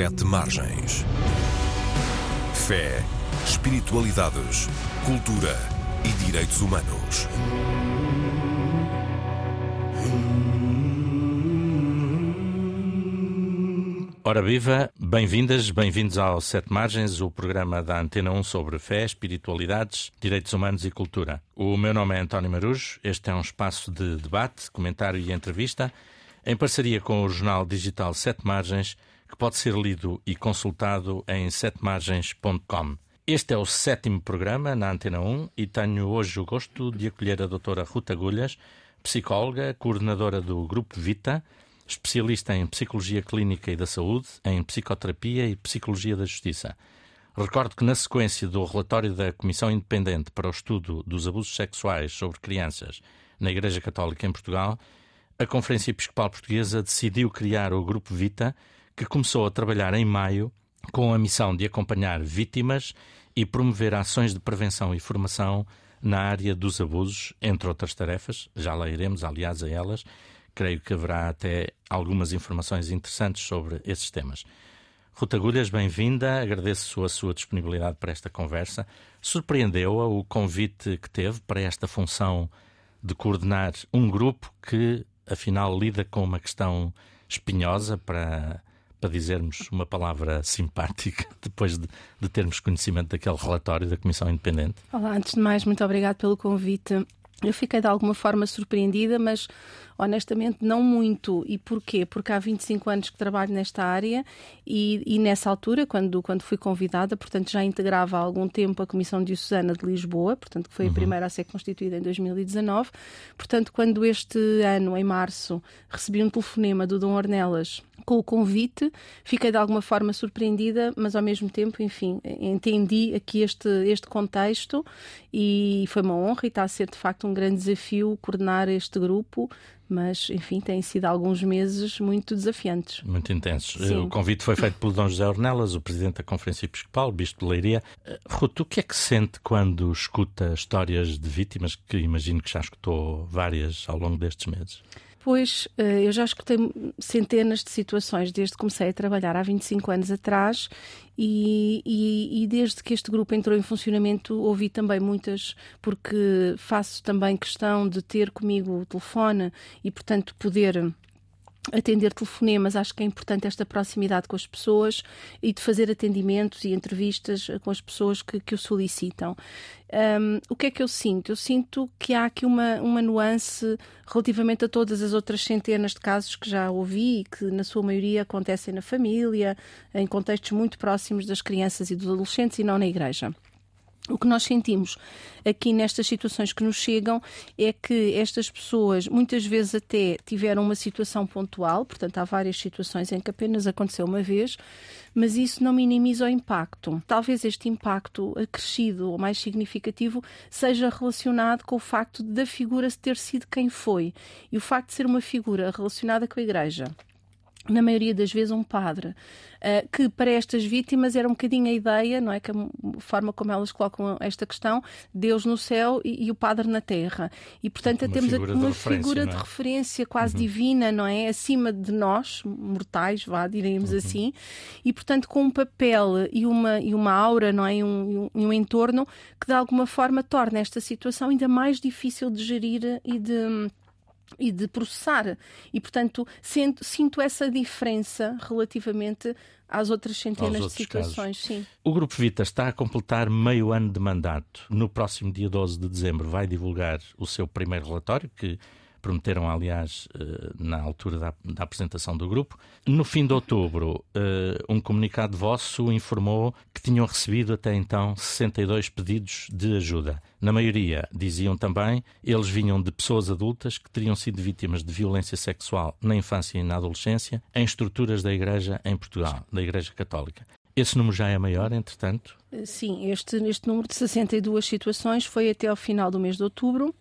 Sete Margens. Fé, espiritualidades, cultura e direitos humanos. Ora viva, bem-vindas, bem-vindos ao Sete Margens, o programa da Antena 1 sobre fé, espiritualidades, direitos humanos e cultura. O meu nome é António Marujo, este é um espaço de debate, comentário e entrevista, em parceria com o jornal digital Sete Margens, que pode ser lido e consultado em setemargens.com. Este é o sétimo programa na Antena 1 e tenho hoje o gosto de acolher a doutora Ruta Agulhas, psicóloga, coordenadora do Grupo Vita, especialista em Psicologia Clínica e da Saúde, em Psicoterapia e Psicologia da Justiça. Recordo que, na sequência do relatório da Comissão Independente para o Estudo dos Abusos Sexuais sobre Crianças na Igreja Católica em Portugal, a Conferência Episcopal Portuguesa decidiu criar o Grupo Vita, que começou a trabalhar em maio com a missão de acompanhar vítimas e promover ações de prevenção e formação na área dos abusos, entre outras tarefas, já lá iremos, aliás, a elas, creio que haverá até algumas informações interessantes sobre esses temas. Ruta Agulhas, bem-vinda. Agradeço a sua disponibilidade para esta conversa. Surpreendeu-a o convite que teve para esta função de coordenar um grupo que, afinal, lida com uma questão espinhosa para, para dizermos uma palavra simpática, depois de, de termos conhecimento daquele relatório da Comissão Independente? Olá, antes de mais, muito obrigado pelo convite. Eu fiquei de alguma forma surpreendida, mas honestamente não muito. E porquê? Porque há 25 anos que trabalho nesta área e, e nessa altura, quando, quando fui convidada, portanto já integrava há algum tempo a Comissão Diocesana de Lisboa, portanto que foi uhum. a primeira a ser constituída em 2019. Portanto, quando este ano, em março, recebi um telefonema do Dom Ornelas com o convite, fiquei de alguma forma surpreendida, mas ao mesmo tempo, enfim, entendi aqui este, este contexto e foi uma honra e está a ser de facto um grande desafio coordenar este grupo mas enfim, têm sido alguns meses muito desafiantes. Muito intensos. Sim. O convite foi feito pelo Dom José Ornelas, o presidente da Conferência Episcopal, Bispo de Leiria. Eh, Ruto, o que é que sente quando escuta histórias de vítimas, que imagino que já escutou várias ao longo destes meses? Pois, eh, eu já escutei centenas de situações desde que comecei a trabalhar há 25 anos atrás e, e, e, desde que este grupo entrou em funcionamento ouvi também muitas, porque faço também questão de ter comigo o telefone e, portanto, poder atender telefonemas, acho que é importante esta proximidade com as pessoas e de fazer atendimentos e entrevistas com as pessoas que, que o solicitam. Um, o que é que eu sinto? Eu sinto que há aqui uma, uma nuance relativamente a todas as outras centenas de casos que já ouvi e que, na sua maioria, acontecem na família, em contextos muito próximos das crianças e dos adolescentes e não na igreja. O que nós sentimos aqui nestas situações que nos chegam é que estas pessoas muitas vezes até tiveram uma situação pontual, portanto, há várias situações em que apenas aconteceu uma vez, mas isso não minimiza o impacto. Talvez este impacto acrescido ou mais significativo seja relacionado com o facto da figura ter sido quem foi e o facto de ser uma figura relacionada com a Igreja na maioria das vezes, um padre, uh, que para estas vítimas era um bocadinho a ideia, não é? Que a forma como elas colocam esta questão, Deus no céu e, e o padre na terra. E, portanto, uma temos figura uma figura é? de referência quase uhum. divina, não é? Acima de nós, mortais, vá, diremos uhum. assim, e, portanto, com um papel e uma, e uma aura, não é? E um, um, um entorno que, de alguma forma, torna esta situação ainda mais difícil de gerir e de e de processar. E, portanto, sinto, sinto essa diferença relativamente às outras centenas de situações. Sim. O Grupo Vita está a completar meio ano de mandato. No próximo dia 12 de dezembro vai divulgar o seu primeiro relatório, que prometeram, aliás, eh, na altura da, da apresentação do grupo. No fim de outubro, eh, um comunicado vosso informou que tinham recebido até então 62 pedidos de ajuda. Na maioria, diziam também, eles vinham de pessoas adultas que teriam sido vítimas de violência sexual na infância e na adolescência em estruturas da Igreja em Portugal, da Igreja Católica. Esse número já é maior, entretanto? Sim, este, este número de 62 situações foi até ao final do mês de outubro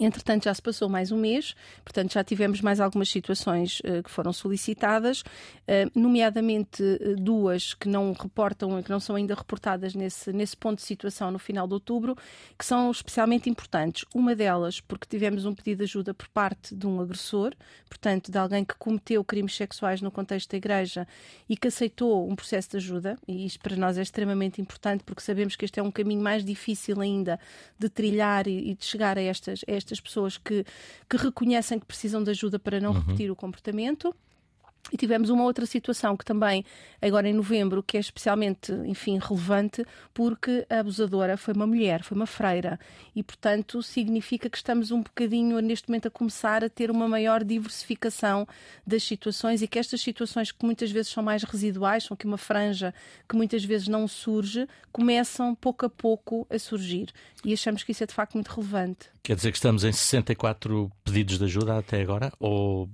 Entretanto, já se passou mais um mês, portanto, já tivemos mais algumas situações uh, que foram solicitadas, uh, nomeadamente uh, duas que não reportam, que não são ainda reportadas nesse, nesse ponto de situação no final de outubro, que são especialmente importantes. Uma delas, porque tivemos um pedido de ajuda por parte de um agressor, portanto, de alguém que cometeu crimes sexuais no contexto da igreja e que aceitou um processo de ajuda, e isto para nós é extremamente importante porque sabemos que este é um caminho mais difícil ainda de trilhar e, e de chegar a estas, a estas estas pessoas que, que reconhecem que precisam de ajuda para não uhum. repetir o comportamento. E tivemos uma outra situação que também, agora em novembro, que é especialmente, enfim, relevante, porque a abusadora foi uma mulher, foi uma freira. E, portanto, significa que estamos um bocadinho, neste momento, a começar a ter uma maior diversificação das situações e que estas situações que muitas vezes são mais residuais, são aqui uma franja que muitas vezes não surge, começam pouco a pouco a surgir. E achamos que isso é, de facto, muito relevante. Quer dizer que estamos em 64 pedidos de ajuda até agora? Ou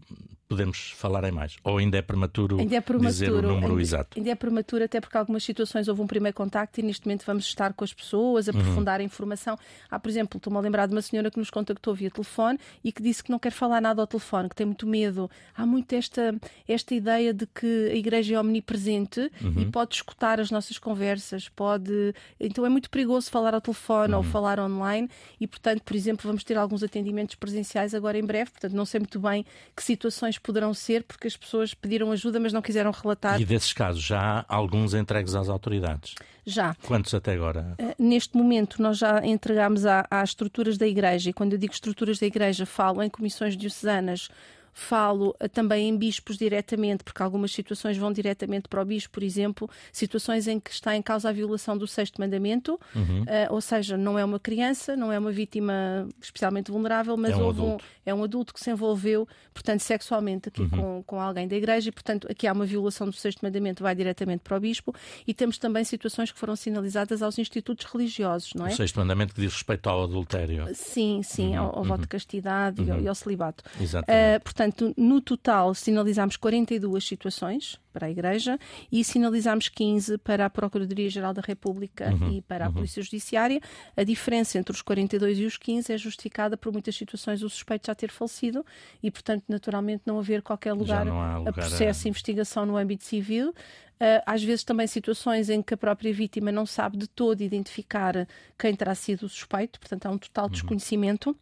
podemos falar em mais? Ou ainda é prematuro, ainda é prematuro dizer o número ainda, exato? Ainda é prematuro, até porque algumas situações houve um primeiro contacto e neste momento vamos estar com as pessoas, aprofundar uhum. a informação. Há, por exemplo, estou-me a lembrar de uma senhora que nos contactou via telefone e que disse que não quer falar nada ao telefone, que tem muito medo. Há muito esta, esta ideia de que a igreja é omnipresente uhum. e pode escutar as nossas conversas, pode. Então é muito perigoso falar ao telefone uhum. ou falar online e, portanto, por exemplo, vamos ter alguns atendimentos presenciais agora em breve, portanto, não sei muito bem que situações poderão ser porque as pessoas pediram ajuda, mas não quiseram relatar. E desses casos, já há alguns entregues às autoridades? Já. Quantos até agora? Uh, neste momento, nós já entregámos às estruturas da Igreja, e quando eu digo estruturas da Igreja, falo em comissões diocesanas falo eh, também em bispos diretamente, porque algumas situações vão diretamente para o bispo, por exemplo, situações em que está em causa a violação do sexto mandamento, uhum. uh, ou seja, não é uma criança, não é uma vítima especialmente vulnerável, mas é um, adulto. Um, é um adulto que se envolveu, portanto, sexualmente aqui uhum. com, com alguém da igreja e, portanto, aqui há uma violação do sexto mandamento, vai diretamente para o bispo e temos também situações que foram sinalizadas aos institutos religiosos, não é? O sexto mandamento que diz respeito ao adultério. Sim, sim, uhum. ao, ao voto de castidade e ao, uhum. e, ao, celibato. Exatamente. Uh, Portanto, no total sinalizámos 42 situações para a Igreja e sinalizámos 15 para a Procuradoria-Geral da República uhum, e para a uhum. Polícia Judiciária. A diferença entre os 42 e os 15 é justificada por muitas situações o suspeito já ter falecido e, portanto, naturalmente não haver qualquer lugar, lugar a processo de a... investigação no âmbito civil. Uh, às vezes também situações em que a própria vítima não sabe de todo identificar quem terá sido o suspeito, portanto há um total uhum. desconhecimento.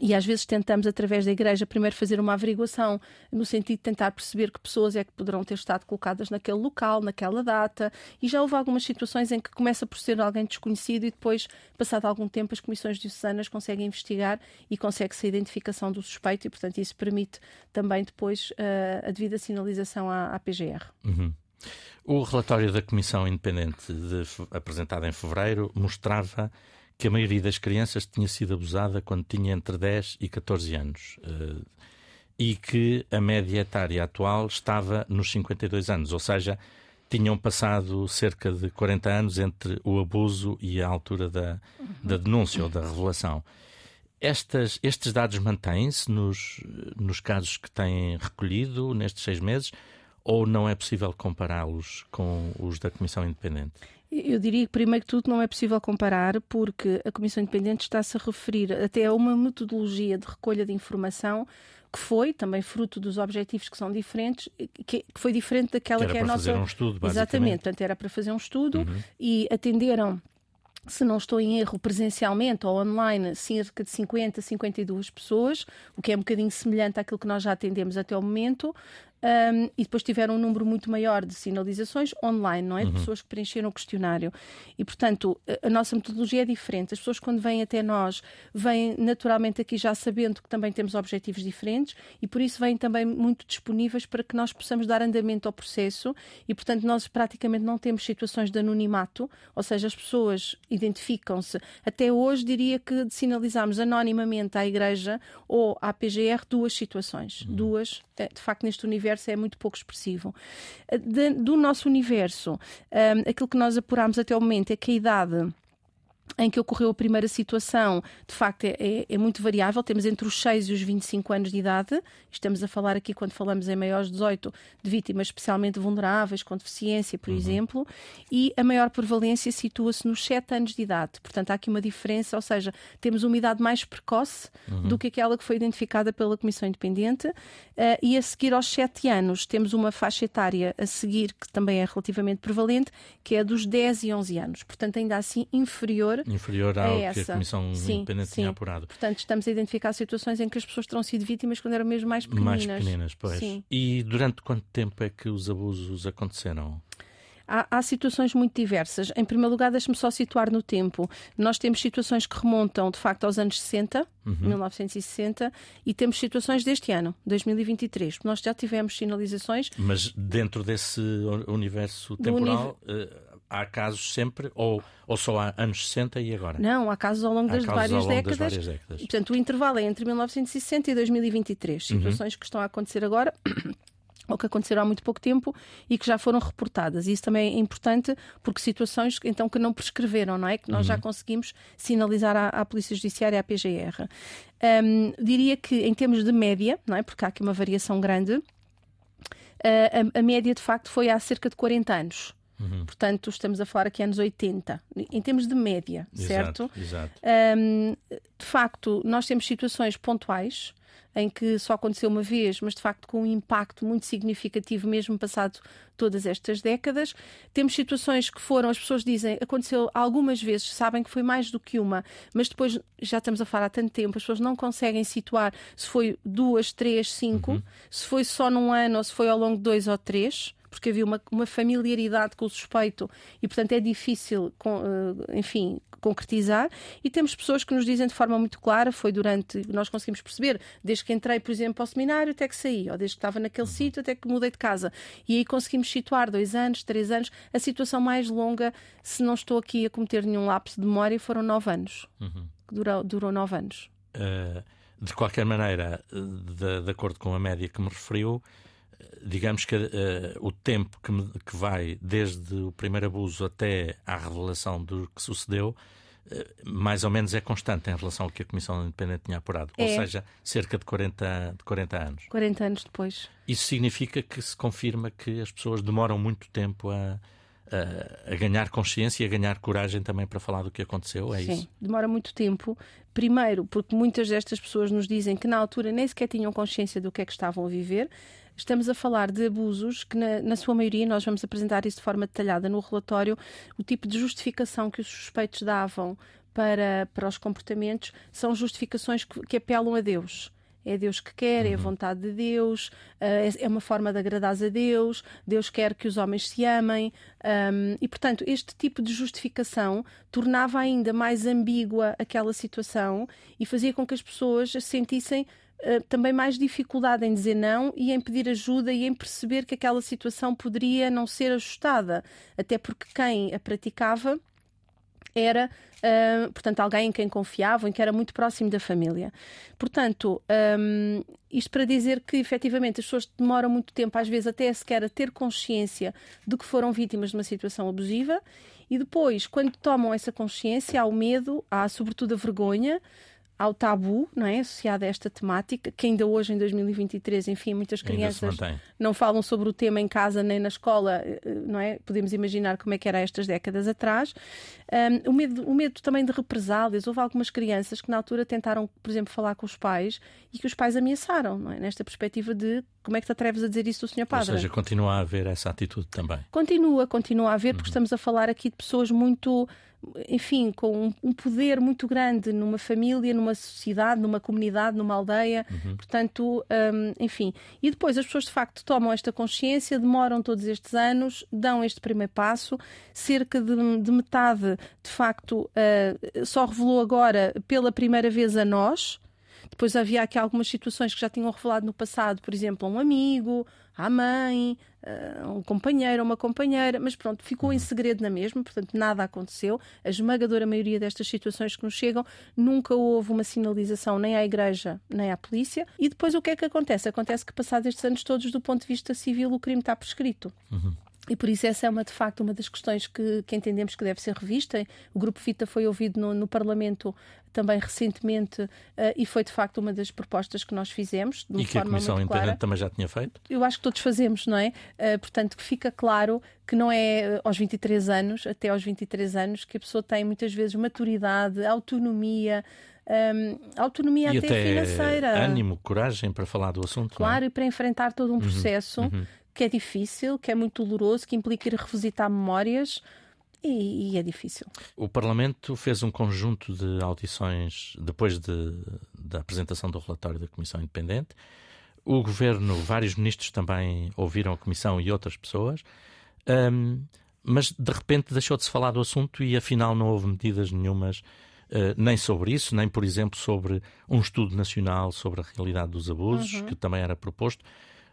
E às vezes tentamos, através da Igreja, primeiro fazer uma averiguação, no sentido de tentar perceber que pessoas é que poderão ter estado colocadas naquele local, naquela data. E já houve algumas situações em que começa por ser alguém desconhecido e depois, passado algum tempo, as comissões diocesanas conseguem investigar e consegue-se a identificação do suspeito e, portanto, isso permite também depois uh, a devida sinalização à, à PGR. Uhum. O relatório da Comissão Independente de, apresentado em fevereiro mostrava que a maioria das crianças tinha sido abusada quando tinha entre 10 e 14 anos. Uh, e que a média etária atual estava nos 52 anos, ou seja, tinham passado cerca de 40 anos entre o abuso e a altura da, da denúncia ou da revelação. Estas, estes dados mantêm-se nos, nos casos que têm recolhido nestes seis meses ou não é possível compará-los com os da Comissão Independente? Eu diria que, primeiro que tudo, não é possível comparar, porque a Comissão Independente está-se a referir até a uma metodologia de recolha de informação que foi também fruto dos objetivos que são diferentes, que, foi diferente daquela que, que é a nossa. Fazer um estudo, Exatamente, portanto, era para fazer um estudo uhum. e atenderam se não estou em erro, presencialmente ou online, cerca de 50, 52 pessoas, o que é um bocadinho semelhante àquilo que nós já atendemos até o momento. Um, e depois tiveram um número muito maior de sinalizações online, não é? De uhum. pessoas que preencheram o questionário. E, portanto, a, nossa metodologia é diferente. As pessoas, quando vêm até nós, vêm naturalmente aqui já sabendo que também temos objetivos diferentes e, por isso, vêm também muito disponíveis para que nós possamos dar andamento ao processo. E, portanto, nós praticamente não temos situações de anonimato, ou seja, as pessoas identificam-se. Até hoje, diria que sinalizamos anonimamente à Igreja ou à PGR duas situações. Uhum. Duas, eh, de facto, neste universo universo é muito pouco expressivo. Eh, de, do nosso universo, um, aquilo que nós apurámos até o momento é que a idade em que ocorreu a primeira situação, de facto, é, é, é, muito variável. Temos entre os 6 e os 25 anos de idade. Estamos a falar aqui, quando falamos em maiores de 18, de vítimas especialmente vulneráveis, com deficiência, por uhum. exemplo. E a maior prevalência situa-se nos 7 anos de idade. Portanto, há aqui uma diferença, ou seja, temos uma idade mais precoce uhum. do que aquela que foi identificada pela Comissão Independente. Uh, e a seguir aos 7 anos, temos uma faixa etária a seguir, que também é relativamente prevalente, que é a dos 10 e 11 anos. Portanto, ainda assim inferior inferior ao é que a Comissão sim, Independente sim. tinha apurado. Portanto, estamos a identificar situações em que as pessoas terão sido vítimas quando eram mesmo mais pequeninas. Mais pequeninas, pois. Sim. E durante quanto tempo é que os abusos aconteceram? Há, há, situações muito diversas. Em primeiro lugar, deixe-me só situar no tempo. Nós temos situações que remontam, de facto, aos anos 60, uhum. 1960, e temos situações deste ano, 2023. Nós já tivemos sinalizações. Mas dentro desse universo temporal. Univ há casos sempre, ou, ou só há anos 60 e agora? Não, há casos ao longo, das, várias, ao longo décadas. das várias décadas. Portanto, o intervalo é entre 1960 e 2023. Uhum. Situações uhum. que estão a acontecer agora. ou que aconteceram há muito pouco tempo e que já foram reportadas. E isso também é importante porque situações então que não prescreveram, não é? Que nós uhum. já conseguimos sinalizar à, à, Polícia Judiciária e à PGR. Um, diria que em termos de média, não é? Porque há aqui uma variação grande, a, a, média de facto foi há cerca de 40 anos. Uhum. Portanto, estamos a falar aqui anos 80, em termos de média, exato, certo? Exato. Um, de facto, nós temos situações pontuais em que só aconteceu uma vez, mas de facto com um impacto muito significativo, mesmo passado todas estas décadas. Temos situações que foram, as pessoas dizem, aconteceu algumas vezes, sabem que foi mais do que uma, mas depois já estamos a falar há tanto tempo, as pessoas não conseguem situar se foi duas, três, cinco, uhum. se foi só num ano ou se foi ao longo de dois ou três porque havia uma, uma familiaridade com o suspeito e, portanto, é difícil, eh, enfim, concretizar. E temos pessoas que nos dizem de forma muito clara, foi durante, nós conseguimos perceber, desde que entrei, por exemplo, ao seminário até que saí, ou desde que estava naquele uhum. sítio até que mudei de casa. E aí conseguimos situar dois anos, três anos. A situação mais longa, se não estou aqui a cometer nenhum lapso de memória, foram nove anos. Uhum. Durou, durou nove anos. Uh, de qualquer maneira, de, de acordo com a média que me referiu, digamos que uh, o tempo que, me, que, vai desde o primeiro abuso até à revelação do que sucedeu, uh, mais ou menos é constante em relação ao que a Comissão Independente tinha apurado. É. Ou seja, cerca de 40, de 40 anos. 40 anos depois. Isso significa que se confirma que as pessoas demoram muito tempo a a, ganhar consciência e a ganhar coragem também para falar do que aconteceu, é Sim, isso? demora muito tempo. Primeiro, porque muitas destas pessoas nos dizem que na altura nem sequer tinham consciência do que é que estavam a viver. Estamos a falar de abusos que, na, na sua maioria, nós vamos apresentar isso de forma detalhada no relatório, o tipo de justificação que os suspeitos davam para, para os comportamentos são justificações que, que apelam a Deus é Deus que quer, é a uhum. vontade de Deus, eh, é, é uma forma de agradar a Deus, Deus quer que os homens se amem. Um, e, portanto, este tipo de justificação tornava ainda mais ambígua aquela situação e fazia com que as pessoas sentissem uh, também mais dificuldade em dizer não e em pedir ajuda e em perceber que aquela situação poderia não ser ajustada. Até porque quem a praticava era, uh, portanto, alguém em quem confiavam, em que era muito próximo da família. Portanto, um, isto para dizer que, efetivamente, as pessoas demoram muito tempo, às vezes até sequer a ter consciência de que foram vítimas de uma situação abusiva e depois, quando tomam essa consciência, há o medo, há sobretudo a vergonha, ao tabu não é? associado a esta temática, que ainda hoje, em 2023, enfim, muitas crianças não falam sobre o tema em casa nem na escola, eh, não é? Podemos imaginar como é que era estas décadas atrás. Um, o, medo, o medo também de represálias. Houve algumas crianças que na altura tentaram, por exemplo, falar com os pais e que os pais ameaçaram, não é? Nesta perspectiva de como é que te atreves a dizer isso do Sr. Padre? Ou seja, continua a haver essa atitude também. Continua, continua a haver, porque uhum. estamos a falar aqui de pessoas muito enfim, com um poder muito grande numa família, numa sociedade, numa comunidade, numa aldeia. Uhum. Portanto, um, enfim. E depois as pessoas de facto tomam esta consciência, demoram todos estes anos, dão este primeiro passo. Cerca de, de metade, de facto, uh, só revelou agora pela primeira vez a nós. Depois havia aqui algumas situações que já tinham revelado no passado, por exemplo, a um amigo, à mãe, a um companheiro, a uma companheira, mas pronto, ficou em segredo na mesma, portanto nada aconteceu. A esmagadora maioria destas situações que nos chegam, nunca houve uma sinalização nem à igreja nem à polícia. E depois o que é que acontece? Acontece que passados estes anos todos, do ponto de vista civil, o crime está prescrito. Uhum. E por isso essa é uma, de facto uma das questões que, que entendemos que deve ser revista. O Grupo Vita foi ouvido no, no Parlamento também recentemente uh, e foi de facto uma das propostas que nós fizemos. e que a Comissão Independente clara. também já tinha feito? Eu acho que todos fazemos, não é? Uh, portanto, que fica claro que não é uh, aos 23 anos, até aos 23 anos, que a pessoa tem muitas vezes maturidade, autonomia, um, autonomia e até, até financeira. ânimo, coragem para falar do assunto. É? Claro, é? e para enfrentar todo um uhum, processo uhum. Que é difícil, que é muito doloroso, que implica ir revisitar memórias. E, e, é difícil. O Parlamento fez um conjunto de audições depois de, da apresentação do relatório da Comissão Independente. O Governo, vários ministros também ouviram a Comissão e outras pessoas, um, mas de repente deixou de se falar do assunto e afinal não houve medidas nenhumas Uh, nem sobre isso, nem, por exemplo, sobre um estudo nacional sobre a realidade dos abusos, uhum. que também era proposto.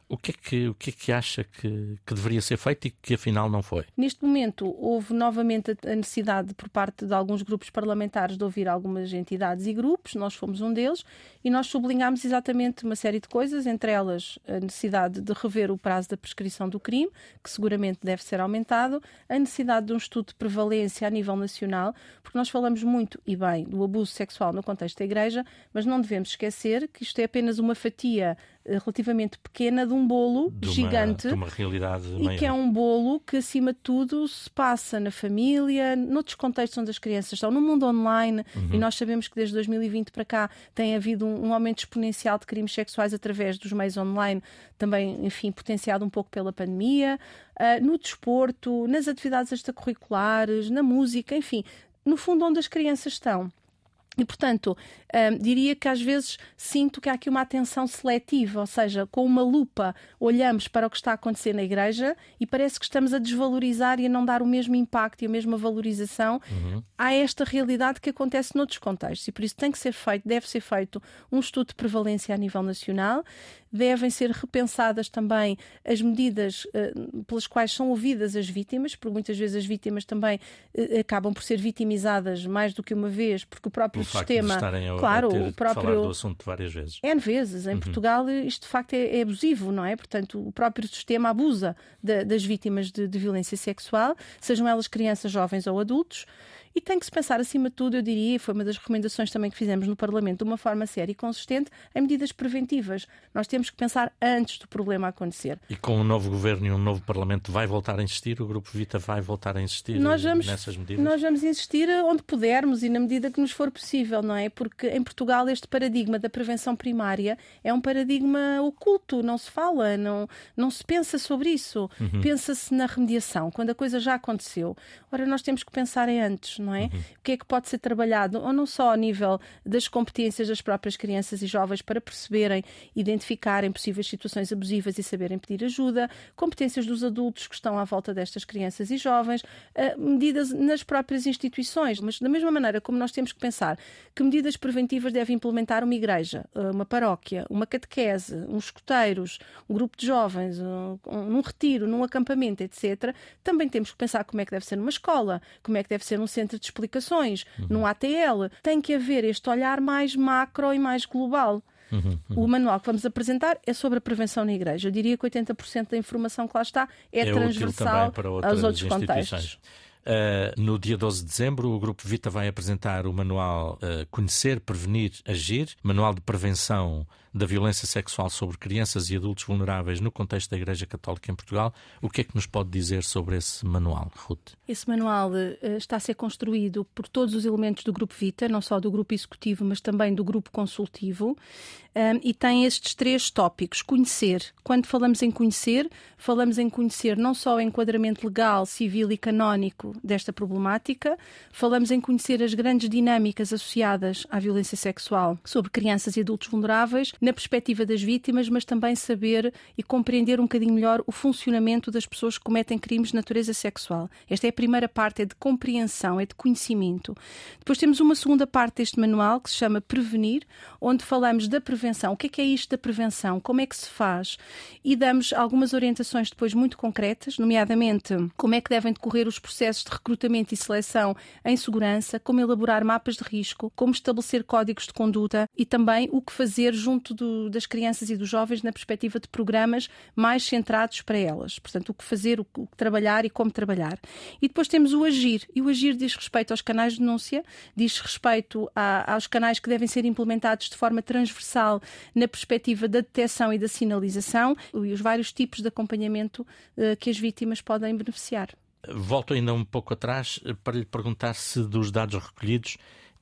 O que é que, o que, é que acha que, que deveria ser feito e que afinal não foi? Neste momento, houve novamente a necessidade por parte de alguns grupos parlamentares de ouvir algumas entidades e grupos, nós fomos um deles, e nós sublinhámos exatamente uma série de coisas, entre elas a necessidade de rever o prazo da prescrição do crime, que seguramente deve ser aumentado, a necessidade de um estudo de prevalência a nível nacional, porque nós falamos muito e bem do abuso sexual no contexto da Igreja, mas não devemos esquecer que isto é apenas uma fatia eh, relativamente pequena de um bolo de uma, gigante de uma realidade e maior. que é um bolo que acima de tudo se passa na família, noutros contextos onde as crianças estão, no mundo online uhum. e nós sabemos que desde 2020 para cá tem havido um, um, aumento exponencial de crimes sexuais através dos meios online, também enfim potenciado um pouco pela pandemia, uh, no desporto, nas atividades extracurriculares, na música, enfim, no fundo onde as crianças estão. E, portanto, diria que às vezes sinto que há aqui uma atenção seletiva, ou seja, com uma lupa olhamos para o que está a acontecer na igreja e parece que estamos a desvalorizar e a não dar o mesmo impacto e a mesma valorização uhum. a esta realidade que acontece noutros contextos. E por isso tem que ser feito, deve ser feito um estudo de prevalência a nível nacional, devem ser repensadas também as medidas uh, pelas quais são ouvidas as vítimas, porque muitas vezes as vítimas também uh, acabam por ser vitimizadas mais do que uma vez, porque o próprio sistema. Claro, a o próprio. Falar do assunto várias vezes. N vezes. Em uhum. Portugal, isto de facto é, é, abusivo, não é? Portanto, o próprio sistema abusa de, das vítimas de, de violência sexual, sejam elas crianças, jovens ou adultos. E tem que se pensar, acima de tudo, eu diria, e foi uma das recomendações também que fizemos no Parlamento, de uma forma séria e consistente, em medidas preventivas. Nós temos que pensar antes do problema acontecer. E com um novo governo e um novo Parlamento, vai voltar a insistir? O Grupo Vita vai voltar a insistir nós vamos, nessas medidas? Nós vamos insistir onde pudermos e na medida que nos for possível, não é? Porque em Portugal este paradigma da prevenção primária é um paradigma oculto, não se fala, não, não se pensa sobre isso. Uhum. Pensa-se na remediação, quando a coisa já aconteceu. Ora, nós temos que pensar em antes, não é? Uhum. O que é que pode ser trabalhado, ou não só a nível das competências das próprias crianças e jovens para perceberem, identificarem possíveis situações abusivas e saberem pedir ajuda, competências dos adultos que estão à volta destas crianças e jovens, uh, medidas nas próprias instituições, mas da mesma maneira como nós temos que pensar que medidas preventivas deve implementar uma igreja, uh, uma paróquia, uma catequese, uns escuteiros, um grupo de jovens, um, num retiro, num acampamento, etc., também temos que pensar como é que deve ser numa escola, como é que deve ser num centro de explicações, uhum. num ATL. Tem que haver este olhar mais macro e mais global. Uhum, uhum. O manual que vamos apresentar é sobre a prevenção na igreja. Eu diria que 80% da informação que lá está é, é transversal aos outros contextos. Uh, no dia 12 de dezembro, o Grupo Vita vai apresentar o manual uh, Conhecer, Prevenir, Agir, manual de prevenção da violência sexual sobre crianças e adultos vulneráveis no contexto da Igreja Católica em Portugal. O que é que nos pode dizer sobre esse manual, Ruth? Esse manual uh, está a ser construído por todos os elementos do Grupo Vita, não só do Grupo Executivo, mas também do Grupo Consultivo, um, e tem estes três tópicos. Conhecer. Quando falamos em conhecer, falamos em conhecer não só o enquadramento legal, civil e canónico desta problemática, falamos em conhecer as grandes dinâmicas associadas à violência sexual sobre crianças e adultos vulneráveis, na perspectiva das vítimas, mas também saber e compreender um bocadinho melhor o funcionamento das pessoas que cometem crimes de natureza sexual. Esta é a primeira parte, é de compreensão, é de conhecimento. Depois temos uma segunda parte deste manual que se chama Prevenir, onde falamos da prevenção. O que é, que é isto da prevenção? Como é que se faz? E damos algumas orientações depois muito concretas, nomeadamente como é que devem decorrer os processos de recrutamento e seleção em segurança, como elaborar mapas de risco, como estabelecer códigos de conduta e também o que fazer junto do, das crianças e dos jovens na perspectiva de programas mais centrados para elas. Portanto, o que fazer, o que, o que trabalhar e como trabalhar. E depois temos o agir. E o agir diz respeito aos canais de denúncia, diz respeito a, aos canais que devem ser implementados de forma transversal na perspectiva da detecção e da sinalização e os vários tipos de acompanhamento uh, que as vítimas podem beneficiar. Volto ainda um pouco atrás eh, para lhe perguntar se dos dados recolhidos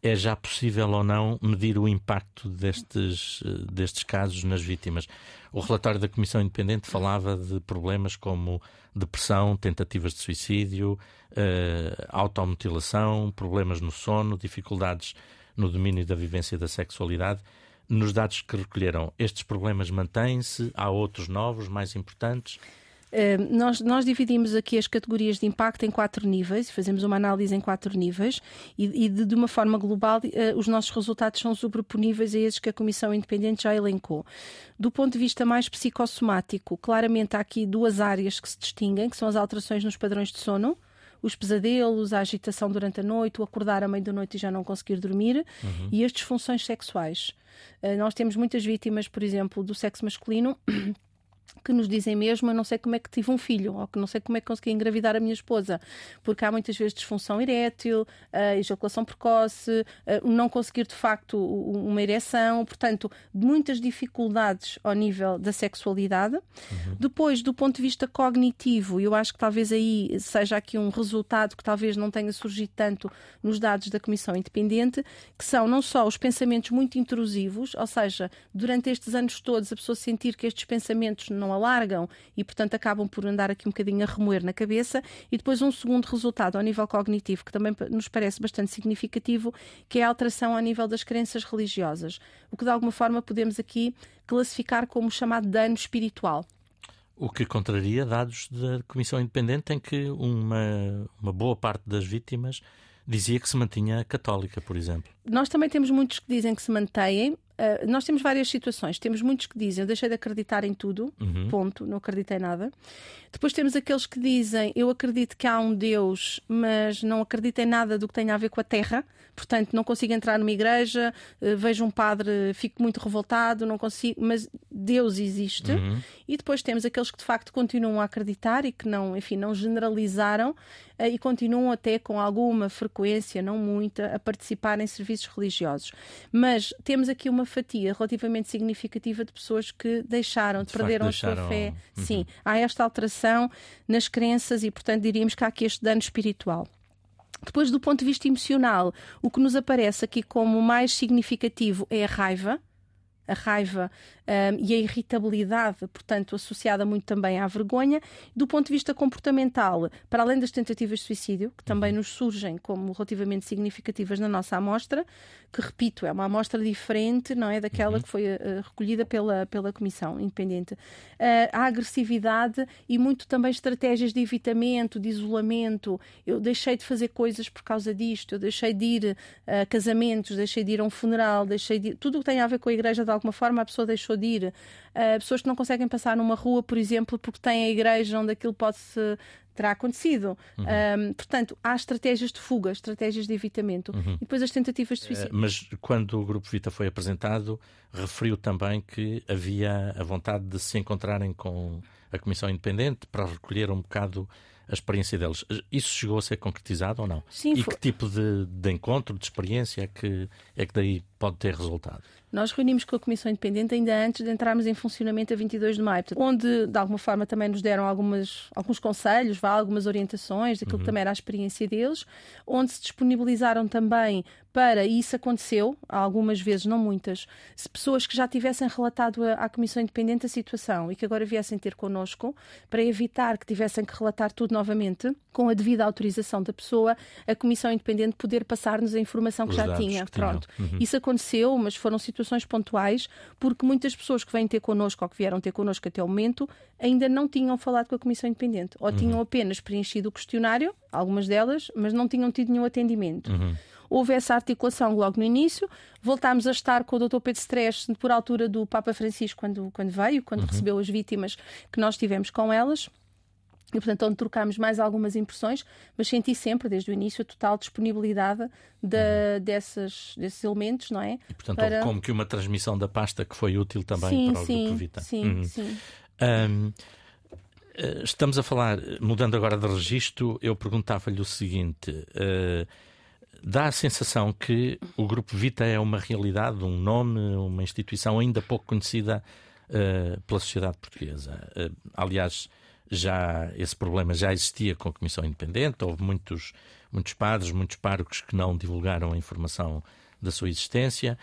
é já possível ou não medir o impacto destes, eh, destes casos nas vítimas. O relatório da Comissão Independente falava de problemas como depressão, tentativas de suicídio, uh, automutilação, problemas no sono, dificuldades no domínio da vivência da sexualidade. Nos dados que recolheram, estes problemas mantêm-se? Há outros novos, mais importantes? Nós, nós, dividimos aqui as categorias de impacto em quatro níveis, fazemos uma análise em quatro níveis e, e de, de, uma forma global uh, os nossos resultados são sobreponíveis a esses que a Comissão Independente já elencou. Do ponto de vista mais psicossomático, claramente há aqui duas áreas que se distinguem, que são as alterações nos padrões de sono, os pesadelos, a agitação durante a noite, o acordar à meia da noite e já não conseguir dormir uhum. e as disfunções sexuais. Uh, nós temos muitas vítimas, por exemplo, do sexo masculino que nos dizem mesmo, eu não sei como é que tive um filho, ou que não sei como é que consegui engravidar a minha esposa, porque há muitas vezes disfunção erétil, uh, ejaculação precoce, uh, não conseguir de facto uma ereção, portanto, muitas dificuldades ao nível da sexualidade. Uhum. Depois, do ponto de vista cognitivo, eu acho que talvez aí seja aqui um resultado que talvez não tenha surgido tanto nos dados da Comissão Independente, que são não só os pensamentos muito intrusivos, ou seja, durante estes anos todos a pessoa sentir que estes pensamentos não alargam e, portanto, acabam por andar aqui um bocadinho a remoer na cabeça. E depois um segundo resultado ao nível cognitivo, que também nos parece bastante significativo, que é a alteração ao nível das crenças religiosas. O que de alguma forma podemos aqui classificar como chamado dano espiritual. O que contraria dados da Comissão Independente em que uma, uma boa parte das vítimas dizia que se mantinha católica, por exemplo. Nós também temos muitos que dizem que se mantêm, Uh, nós temos várias situações. Temos muitos que dizem eu deixei de acreditar em tudo, uhum. ponto, não acreditei nada. Depois temos aqueles que dizem eu acredito que há um Deus, mas não acredito em nada do que tenha a ver com a terra. Portanto, não consigo entrar numa igreja, uh, vejo um padre, fico muito revoltado, não consigo, mas Deus existe. Uhum. E depois temos aqueles que de facto continuam a acreditar e que não, enfim, não generalizaram uh, e continuam até com alguma frequência, não muita, a participar em serviços religiosos. Mas temos aqui uma fatia relativamente significativa de pessoas que deixaram, de, de perderam facto, deixaram... a sua fé. Uhum. Sim, há esta alteração nas crenças e, portanto, diríamos que há aqui este dano espiritual. Depois, do ponto de vista emocional, o que nos aparece aqui como mais significativo é a raiva a raiva um, e a irritabilidade, portanto, associada muito também à vergonha. Do ponto de vista comportamental, para além das tentativas de suicídio, que também uhum. nos surgem como relativamente significativas na nossa amostra, que, repito, é uma amostra diferente, não é? Daquela uhum. que foi uh, recolhida pela, pela Comissão Independente. Uh, a agressividade e muito também estratégias de evitamento, de isolamento. Eu deixei de fazer coisas por causa disto, eu deixei de ir a casamentos, deixei de ir a um funeral, deixei de ir... Tudo o que tem a ver com a igreja, de alguma forma, a pessoa deixou Uh, pessoas que não conseguem passar numa rua, por exemplo, porque têm a igreja onde aquilo pode se terá acontecido. Uhum. Um, portanto, há estratégias de fuga, estratégias de evitamento uhum. e depois as tentativas de suicídio. Uh, mas quando o Grupo Vita foi apresentado, referiu também que havia a vontade de se encontrarem com a Comissão Independente para recolher um bocado a experiência deles. Isso chegou a ser concretizado ou não? Sim, e foi... que tipo de, de encontro, de experiência é que, é que daí pode ter resultado? Nós reunimos com a Comissão Independente ainda antes de entrarmos em funcionamento a 22 de maio, onde de alguma forma também nos deram algumas, alguns conselhos, vá, algumas orientações daquilo uhum. que também era a experiência deles, onde se disponibilizaram também para, e isso aconteceu algumas vezes, não muitas, se pessoas que já tivessem relatado à Comissão Independente a situação e que agora viessem ter connosco, para evitar que tivessem que relatar tudo novamente, com a devida autorização da pessoa, a Comissão Independente poder passar-nos a informação que Os já tinha. Pronto. Uhum. Isso aconteceu, mas foram situações pontuais, porque muitas pessoas que vêm ter connosco ou que vieram ter connosco até o momento ainda não tinham falado com a Comissão Independente, ou uhum. tinham apenas preenchido o questionário, algumas delas, mas não tinham tido nenhum atendimento. Uhum. Houve essa articulação logo no início, voltámos a estar com o Dr. Pedro Stress por altura do Papa Francisco, quando, quando veio, quando uhum. recebeu as vítimas que nós tivemos com elas. E, portanto, onde trocámos mais algumas impressões, mas senti sempre, desde o início, a total disponibilidade de, uhum. dessas, desses elementos, não é? E, portanto, para... como que uma transmissão da pasta que foi útil também sim, para o sim, Grupo Vita. Sim, uhum. sim. Um, eh, estamos a falar, mudando agora de registro, eu perguntava-lhe o seguinte: uh, dá a sensação que o Grupo Vita é uma realidade, um nome, uma instituição ainda pouco conhecida uh, pela sociedade portuguesa. Uh, aliás, já esse problema já existia com a Comissão Independente, houve muitos, muitos padres, muitos párocos que não divulgaram a informação da sua existência.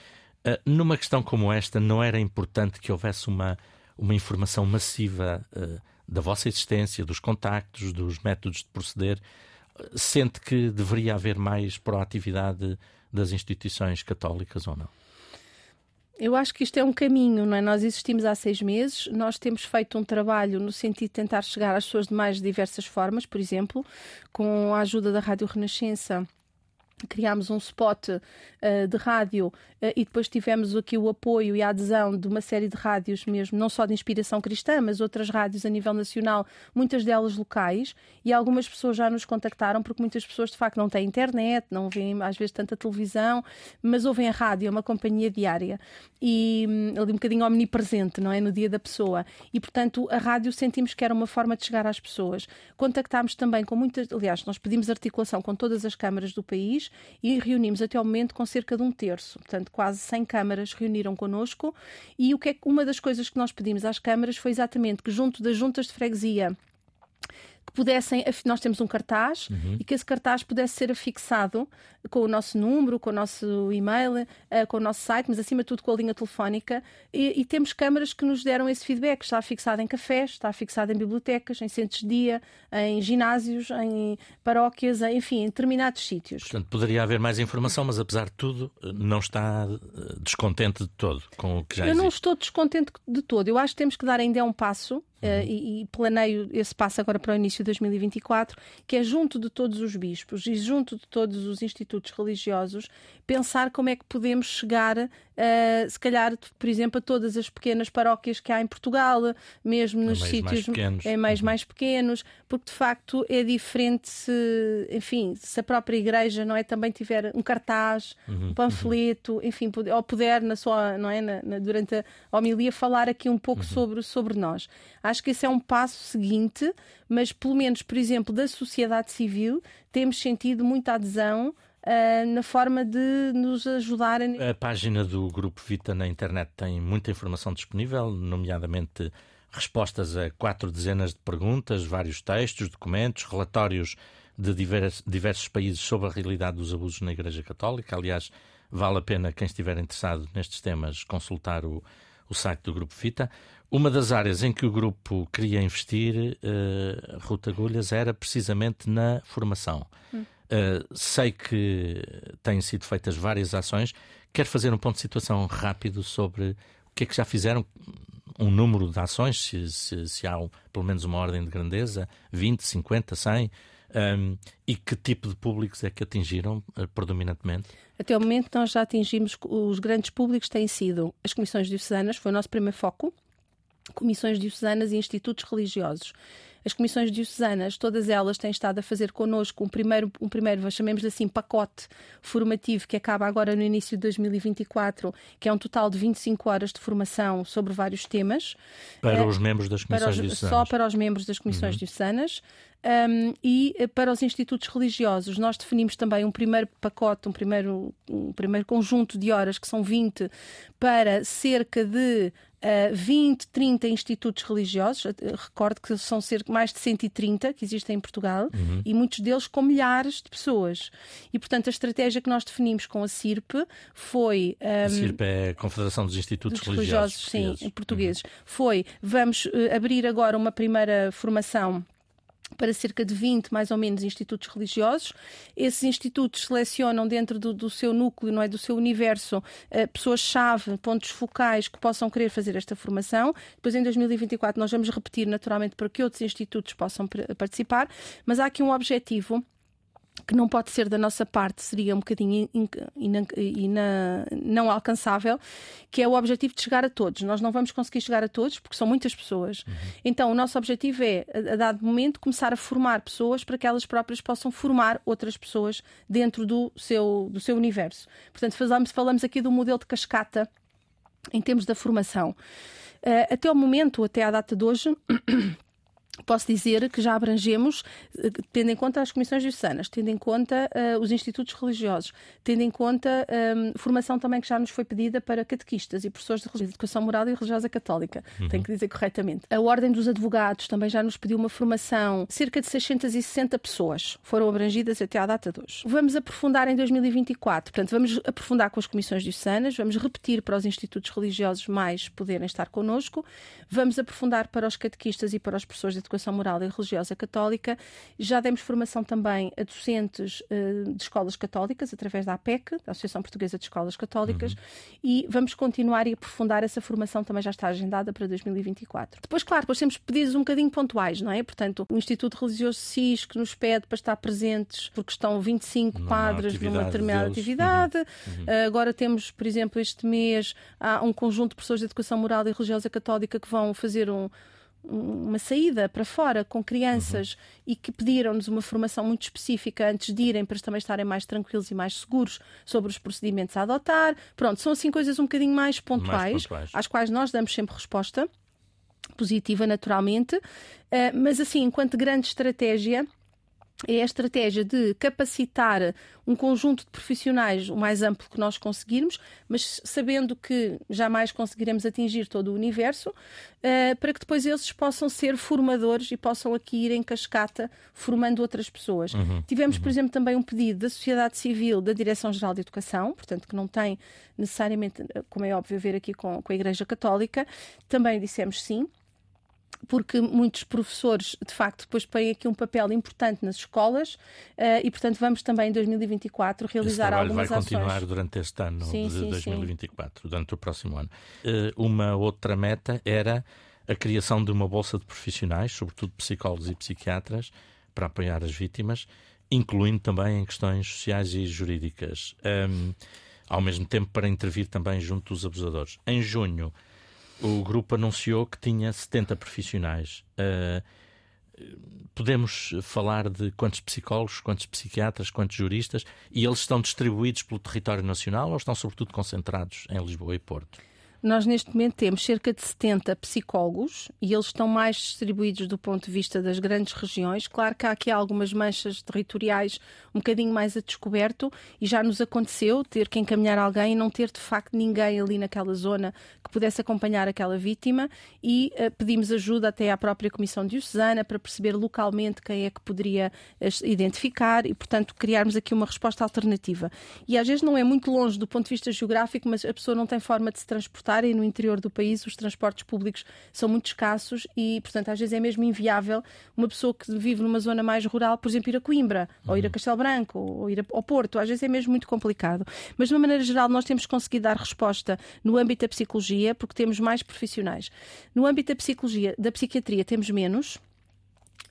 Uh, numa questão como esta, não era importante que houvesse uma, uma informação massiva uh, da vossa existência, dos contactos, dos métodos de proceder? Sente que deveria haver mais proatividade das instituições católicas ou não? Eu acho que isto é um caminho, não é? Nós existimos há seis meses, nós temos feito um trabalho no sentido de tentar chegar às pessoas de mais diversas formas, por exemplo, com a ajuda da Rádio Renascença criámos um spot uh, de rádio uh, e depois tivemos aqui o apoio e a adesão de uma série de rádios mesmo, não só de inspiração cristã, mas outras rádios a nível nacional, muitas delas locais, e algumas pessoas já nos contactaram porque muitas pessoas de facto não têm internet, não veem às vezes tanta televisão, mas ouvem a rádio, é uma companhia diária e hum, ali um bocadinho omnipresente, não é? No dia da pessoa. E portanto a rádio sentimos que era uma forma de chegar às pessoas. Contactámos também com muitas, aliás, nós pedimos articulação com todas as câmaras do país e reunimos até ao momento com cerca de um terço, portanto, quase 100 câmaras reuniram connosco. E o que é uma das coisas que nós pedimos às câmaras foi exatamente que, junto das juntas de freguesia que pudessem, nós temos um cartaz uhum. e que esse cartaz pudesse ser afixado com o nosso número, com o nosso e-mail, uh, com o nosso site, mas acima de tudo com a linha telefónica. E, e, temos câmaras que nos deram esse feedback. Está fixado em cafés, está fixado em bibliotecas, em centros de dia, em ginásios, em paróquias, enfim, em determinados sítios. Portanto, poderia haver mais informação, mas apesar de tudo, não está eh, descontente de todo com o que já Eu existe. não estou descontente de todo. Eu acho que temos que dar ainda um passo Uh, e, e, planeio esse passo agora para o início de 2024, que é junto de todos os bispos e junto de todos os institutos religiosos, pensar como é que podemos chegar, uh, se calhar, por exemplo, a todas as pequenas paróquias que há em Portugal, mesmo nos sítios em meios uhum. mais pequenos, porque de facto é diferente se, enfim, se a própria igreja não é também tiver um cartaz, uhum. um panfleto, uhum. enfim, ou puder na sua, não é, na, na, durante a homilia falar aqui um pouco uhum. sobre, sobre nós. Acho que esse é um passo seguinte, mas pelo menos, por exemplo, da sociedade civil, temos sentido muita adesão Uh, na forma de nos ajudar. A... a página do Grupo Vita na internet tem muita informação disponível, nomeadamente respostas a quatro dezenas de perguntas, vários textos, documentos, relatórios de diversos, diversos países sobre a realidade dos abusos na Igreja Católica. Aliás, vale a pena quem estiver interessado nestes temas consultar o, o site do Grupo Vita. Uma das áreas em que o grupo queria investir, uh, Ruta Agulhas, era precisamente na formação. Hum. Uh, sei que têm sido feitas várias ações. Quero fazer um ponto de situação rápido sobre o que é que já fizeram, um número de ações, se, se, se há um, pelo menos uma ordem de grandeza, 20, 50, 100, um, e que tipo de públicos é que atingiram uh, predominantemente? Até o momento nós já atingimos, os grandes públicos têm sido as comissões diocesanas, foi o nosso primeiro foco, comissões diocesanas e institutos religiosos. As comissões diocesanas, todas elas têm estado a fazer connosco um primeiro, um primeiro chamemos assim, pacote formativo que acaba agora no início de 2024, que é um total de 25 horas de formação sobre vários temas. Para uh, os membros das comissões os, diocesanas? Só para os membros das comissões uhum. diocesanas. Um, e eh, para os institutos religiosos, nós definimos também um primeiro pacote, um primeiro, um primeiro conjunto de horas, que são 20, para cerca de uh, 20, 30 institutos religiosos. Uh, recordo que são cerca mais de 130 que existem em Portugal uhum. e muitos deles com milhares de pessoas. E, portanto, a estratégia que nós definimos com a CIRP foi. Um, a CIRP é a Confederação dos Institutos dos Religiosos. religiosos sim, portugueses. Uhum. Foi, vamos uh, abrir agora uma primeira formação para cerca de 20, mais ou menos, institutos religiosos. Esses institutos selecionam dentro do, do seu núcleo, não é, do seu universo, uh, pessoas-chave, pontos focais que possam querer fazer esta formação. Depois, em 2024, nós vamos repetir, naturalmente, para que outros institutos possam participar. Mas há aqui um objetivo que não pode ser da nossa parte, seria um bocadinho in, in, in, não alcançável, que é o objetivo de chegar a todos. Nós não vamos conseguir chegar a todos porque são muitas pessoas. Uhum. Então, o nosso objetivo é, a, a dado momento, começar a formar pessoas para que elas próprias possam formar outras pessoas dentro do seu, do seu universo. Portanto, falamos, falamos aqui do modelo de cascata em termos da formação. Uh, até o momento, até à data de hoje, Posso dizer que já abrangemos, eh, tendo em conta as comissões diocesanas, tendo em conta uh, os institutos religiosos, tendo em conta um, ehm, formação também que já nos foi pedida para catequistas e professores de educação moral e religiosa católica, uhum. tenho que dizer corretamente. A Ordem dos Advogados também já nos pediu uma formação, cerca de 660 pessoas foram abrangidas até à data de hoje. Vamos aprofundar em 2024, portanto, vamos aprofundar com as comissões diocesanas, vamos repetir para os institutos religiosos mais poderem estar connosco, vamos aprofundar para os catequistas e para os professores de Educação Moral e Religiosa Católica. Já demos formação também a docentes uh, de escolas católicas, através da APEC, da Associação Portuguesa de Escolas Católicas, uhum. e vamos continuar e aprofundar essa formação, também já está agendada para 2024. Depois, claro, depois temos pedidos um bocadinho pontuais, não é? Portanto, o Instituto Religioso SIS, que nos pede para estar presentes, porque estão 25 Não padres numa determinada deles. atividade. Uhum. Uhum. Uh, agora temos, por exemplo, este mês, há um conjunto de pessoas de educação moral e religiosa católica que vão fazer um uma saída para fora com crianças uhum. e que pediram-nos uma formação muito específica antes de irem para também estarem mais tranquilos e mais seguros sobre os procedimentos a adotar. Pronto, são assim coisas um bocadinho mais pontuais, mais pontuais. às quais nós damos sempre resposta positiva, naturalmente, uh, mas assim, enquanto grande estratégia é a estratégia de capacitar um conjunto de profissionais o mais amplo que nós conseguirmos, mas sabendo que jamais conseguiremos atingir todo o universo, uh, para que depois eles possam ser formadores e possam aqui ir em cascata formando outras pessoas. Uhum, Tivemos, uhum. por exemplo, também um pedido da sociedade civil da Direção-Geral de Educação, portanto, que não tem necessariamente, como é óbvio, a ver aqui com, com a Igreja Católica, também dissemos sim porque muitos professores, de facto, depois têm aqui um papel importante nas escolas uh, e, portanto, vamos também em 2024 realizar algumas vai continuar durante este ano sim, de sim, 2024, sim. durante o próximo ano. Uh, uma outra meta era a criação de uma bolsa de profissionais, sobretudo psicólogos e psiquiatras, para apoiar as vítimas, incluindo também em questões sociais e jurídicas. Um, ao mesmo tempo para intervir também junto dos abusadores. Em junho, o grupo anunciou que tinha 70 profissionais. Uh, podemos falar de quantos psicólogos, quantos psiquiatras, quantos juristas, e eles estão distribuídos pelo território nacional ou estão sobretudo concentrados em Lisboa e Porto? Nós, neste momento, temos cerca de 70 psicólogos e eles estão mais distribuídos do ponto de vista das grandes regiões. Claro que há aqui algumas manchas territoriais um bocadinho mais a descoberto e já nos aconteceu ter que encaminhar alguém e não ter, de facto, ninguém ali naquela zona que pudesse acompanhar aquela vítima e uh, pedimos ajuda até à própria Comissão Diocesana para perceber localmente quem é que poderia uh, identificar e, portanto, criarmos aqui uma resposta alternativa. E às vezes não é muito longe do ponto de vista geográfico, mas a pessoa não tem forma de se transportar e no interior do país os transportes públicos são muito escassos e, portanto, às vezes é mesmo inviável uma pessoa que vive numa zona mais rural, por exemplo, ir a Coimbra, uhum. ou ir a uhum. Castelo Branco, ou ir ao Porto. Às vezes é mesmo muito complicado. Mas, de uma maneira geral, nós temos conseguido dar resposta no âmbito da psicologia, porque temos mais profissionais. No âmbito da psicologia, da psiquiatria, temos menos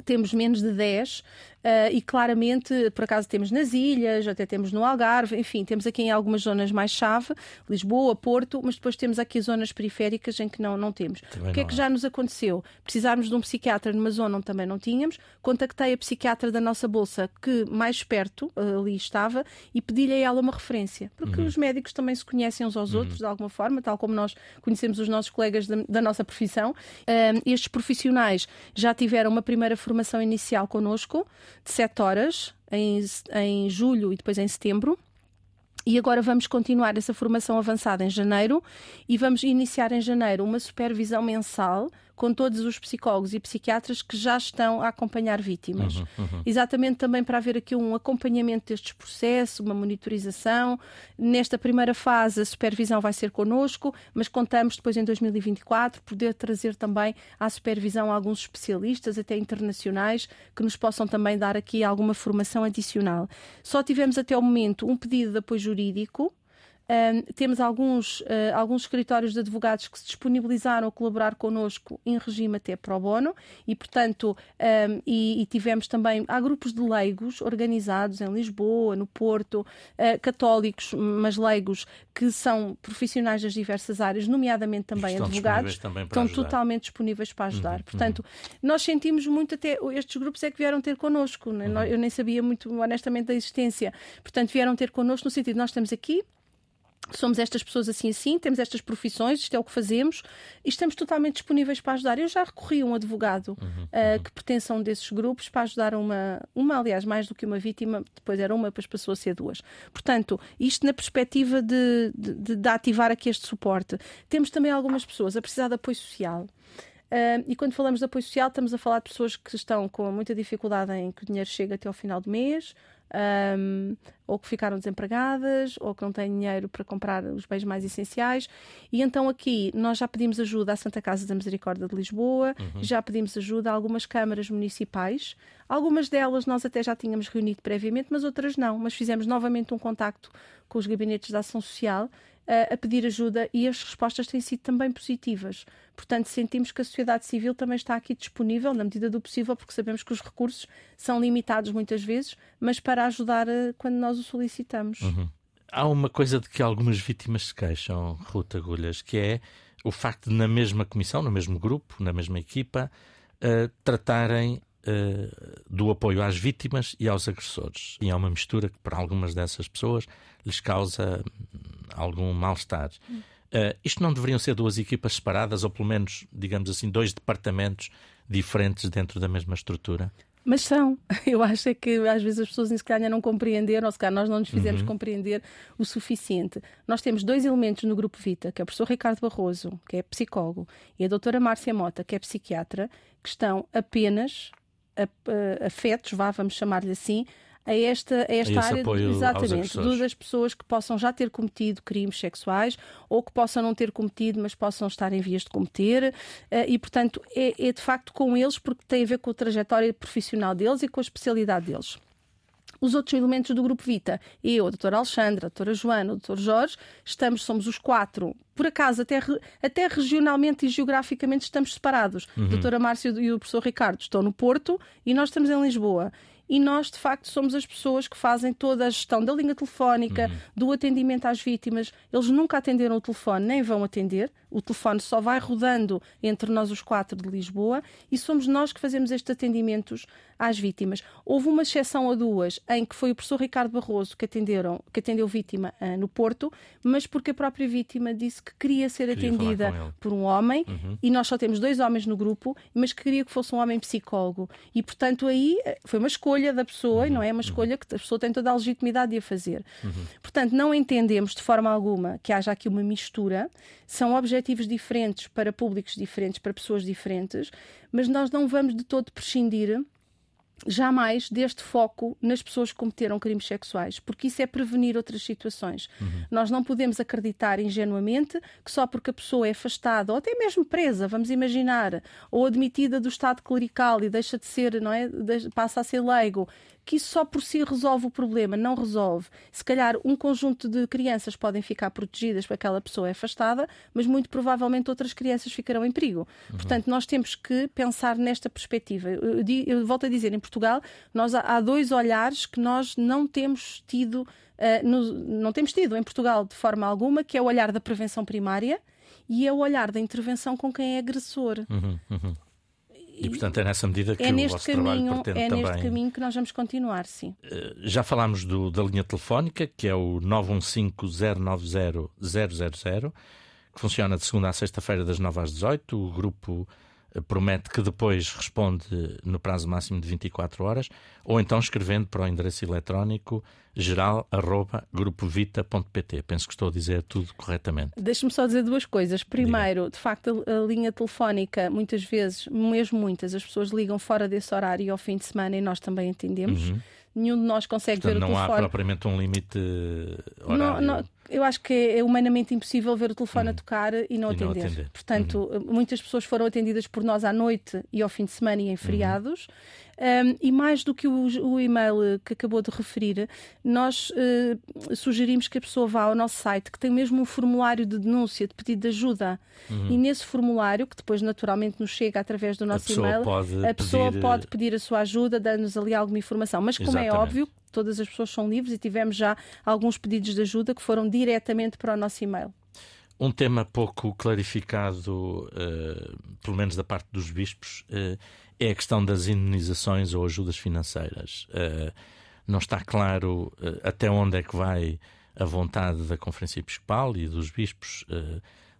temos menos de 10 Uh, e claramente, por acaso, temos nas ilhas, até temos no Algarve, enfim, temos aqui em algumas zonas mais chave, Lisboa, Porto, mas depois temos aqui zonas periféricas em que não, não temos. Também o que é que já nos aconteceu? Precisarmos de um psiquiatra numa zona onde também não tínhamos, contactei a psiquiatra da nossa bolsa que mais perto uh, ali estava e pedi-lhe a ela uma referência, porque uhum. os médicos também se conhecem uns aos uhum. outros de alguma forma, tal como nós conhecemos os nossos colegas da, da nossa profissão. Uh, estes profissionais já tiveram uma primeira formação inicial connosco de 7 horas em, em julho e depois em setembro. E agora vamos continuar essa formação avançada em janeiro e vamos iniciar em janeiro uma supervisão mensal com todos os psicólogos e psiquiatras que já estão a acompanhar vítimas. Uhum, uhum. Exatamente também para haver aqui um acompanhamento destes processos, uma monitorização. Nesta primeira fase, a supervisão vai ser connosco, mas contamos depois em 2024 poder trazer também à supervisão alguns especialistas, até internacionais, que nos possam também dar aqui alguma formação adicional. Só tivemos até o momento um pedido de apoio jurídico Um, temos alguns, uh, alguns escritórios de advogados que se disponibilizaram a colaborar connosco em regime até pro bono e, portanto, um, e, e, tivemos também, há grupos de leigos organizados em Lisboa, no Porto, uh, católicos, mas leigos, que são profissionais das diversas áreas, nomeadamente também estão advogados, também estão ajudar. totalmente disponíveis para ajudar. Uhum, portanto, uhum. nós sentimos muito até, estes grupos é que vieram ter connosco, né? uhum. eu nem sabia muito honestamente da existência, portanto, vieram ter connosco no sentido, nós estamos aqui, somos estas pessoas assim assim, temos estas profissões, isto é o que fazemos e estamos totalmente disponíveis para ajudar. Eu já recorri a um advogado uhum, uh, uhum. que pertence a um desses grupos para ajudar uma, uma, aliás, mais do que uma vítima, depois era uma, depois passou a ser duas. Portanto, isto na perspectiva de, de, de ativar aqui este suporte. Temos também algumas pessoas a precisar de apoio social. Uh, e quando falamos de apoio social, estamos a falar de pessoas que estão com muita dificuldade em que o dinheiro chegue até ao final do mês, um, ou que ficaram desempregadas, ou que não têm dinheiro para comprar os bens mais essenciais. E então aqui nós já pedimos ajuda à Santa Casa da Misericórdia de Lisboa, uhum. já pedimos ajuda a algumas câmaras municipais. Algumas delas nós até já tínhamos reunido previamente, mas outras não. Mas fizemos novamente um contacto com os gabinetes da Ação Social a pedir ajuda e as respostas têm sido também positivas. Portanto, sentimos que a sociedade civil também está aqui disponível, na medida do possível, porque sabemos que os recursos são limitados muitas vezes, mas para ajudar eh, quando nós o solicitamos. Uhum. Há uma coisa de que algumas vítimas se queixam, Ruta Agulhas, que é o facto de, na mesma comissão, no mesmo grupo, na mesma equipa, uh, tratarem uh, do apoio às vítimas e aos agressores. E há uma mistura que, para algumas dessas pessoas, lhes causa hum, algum mal-estar. Uh, isto não deveriam ser duas equipas separadas, ou pelo menos, digamos assim, dois departamentos diferentes dentro da mesma estrutura? Mas são. Eu acho é que às vezes as pessoas se calhar não compreenderam, ou se calhar nós não nos fizemos uhum. compreender o suficiente. Nós temos dois elementos no Grupo Vita, que é o professor Ricardo Barroso, que é psicólogo, e a doutora Márcia Mota, que é psiquiatra, que estão apenas afetos, vá, vamos chamar-lhe assim, a esta, a esta a área exatamente das pessoas que possam já ter cometido crimes sexuais ou que possam não ter cometido, mas possam estar em vias de cometer. Uh, e, portanto, é, é de facto com eles, porque tem a ver com a trajetória profissional deles e com a especialidade deles os outros elementos do Grupo Vita, eu, a doutora Alexandra, a doutora Joana, o doutor Jorge, estamos, somos os quatro, por acaso, até, até regionalmente e geograficamente estamos separados. Uhum. A doutora Márcia e o professor Ricardo estão no Porto e nós estamos em Lisboa e nós, de facto, somos as pessoas que fazem toda a gestão da linha telefónica, uhum. do atendimento às vítimas. Eles nunca atenderam o telefone, nem vão atender. O telefone só vai rodando entre nós os quatro de Lisboa e somos nós que fazemos estes atendimentos às vítimas. Houve uma exceção a duas em que foi o professor Ricardo Barroso que, atenderam, que atendeu vítima uh, no Porto, mas porque a própria vítima disse que queria ser queria atendida por um homem uhum. e nós só temos dois homens no grupo, mas que queria que fosse um homem psicólogo. E, portanto, aí eh, foi uma escolha escolha da pessoa uhum. e não é uma escolha que a pessoa tem toda a legitimidade de a fazer. Uhum. Portanto, não entendemos de forma alguma que haja aqui uma mistura, são objetivos diferentes para públicos diferentes, para pessoas diferentes, mas nós não vamos de todo prescindir jamais deste foco nas pessoas que cometeram crimes sexuais, porque isso é prevenir outras situações. Uhum. Nós não podemos acreditar ingenuamente que só porque a pessoa é afastada ou até mesmo presa, vamos imaginar, ou admitida do estado clerical e deixa de ser, não é, passa a ser leigo, que isso só por si resolve o problema, não resolve. Se calhar um conjunto de crianças podem ficar protegidas para aquela pessoa é afastada, mas muito provavelmente outras crianças ficarão em perigo. Uhum. Portanto, nós temos que pensar nesta perspectiva. Eu, eu volto a dizer, em Portugal, nós há, há dois olhares que nós não temos tido, uh, no, não temos tido em Portugal de forma alguma, que é o olhar da prevenção primária e é o olhar da intervenção com quem é agressor. Uhum, uhum. E, portanto, é nessa medida que é o vosso caminho, trabalho pretende é também... É neste caminho que nós vamos continuar, sim. Eh, já falámos do, da linha telefónica, que é o 915-090-000, que funciona de segunda a sexta-feira das 9 às 18. O grupo promete que depois responde no prazo máximo de 24 horas, ou então escrevendo para o endereço eletrónico geral.grupovita.pt. Penso que estou a dizer tudo corretamente. Deixe-me só dizer duas coisas. Primeiro, Diga. de facto, a, linha telefónica, muitas vezes, mesmo muitas, as pessoas ligam fora desse horário ao fim de semana e nós também entendemos. Uhum nenhum de nós consegue Portanto, ver o telefone. Não há propriamente um limite horário. Não, não, eu acho que é humanamente impossível ver o telefone hum. a tocar e não, e atender. não atender. Portanto, uhum. muitas pessoas foram atendidas por nós à noite e ao fim de semana e em feriados. Uhum. Um, e mais do que o, o, e-mail que acabou de referir, nós uh, sugerimos que a pessoa vá ao nosso site, que tem mesmo um formulário de denúncia, de pedido de ajuda. Uhum. E nesse formulário, que depois naturalmente nos chega através do nosso e-mail, a pessoa pedir... pode pedir a sua ajuda, dando-nos ali alguma informação. Mas como é Exatamente. é óbvio, todas as pessoas são livres e tivemos já alguns pedidos de ajuda que foram diretamente para o nosso e-mail. Um tema pouco clarificado, uh, pelo menos da parte dos bispos, uh, é a questão das indenizações ou ajudas financeiras. Uh, não está claro até onde é que vai a vontade da Conferência Episcopal e dos bispos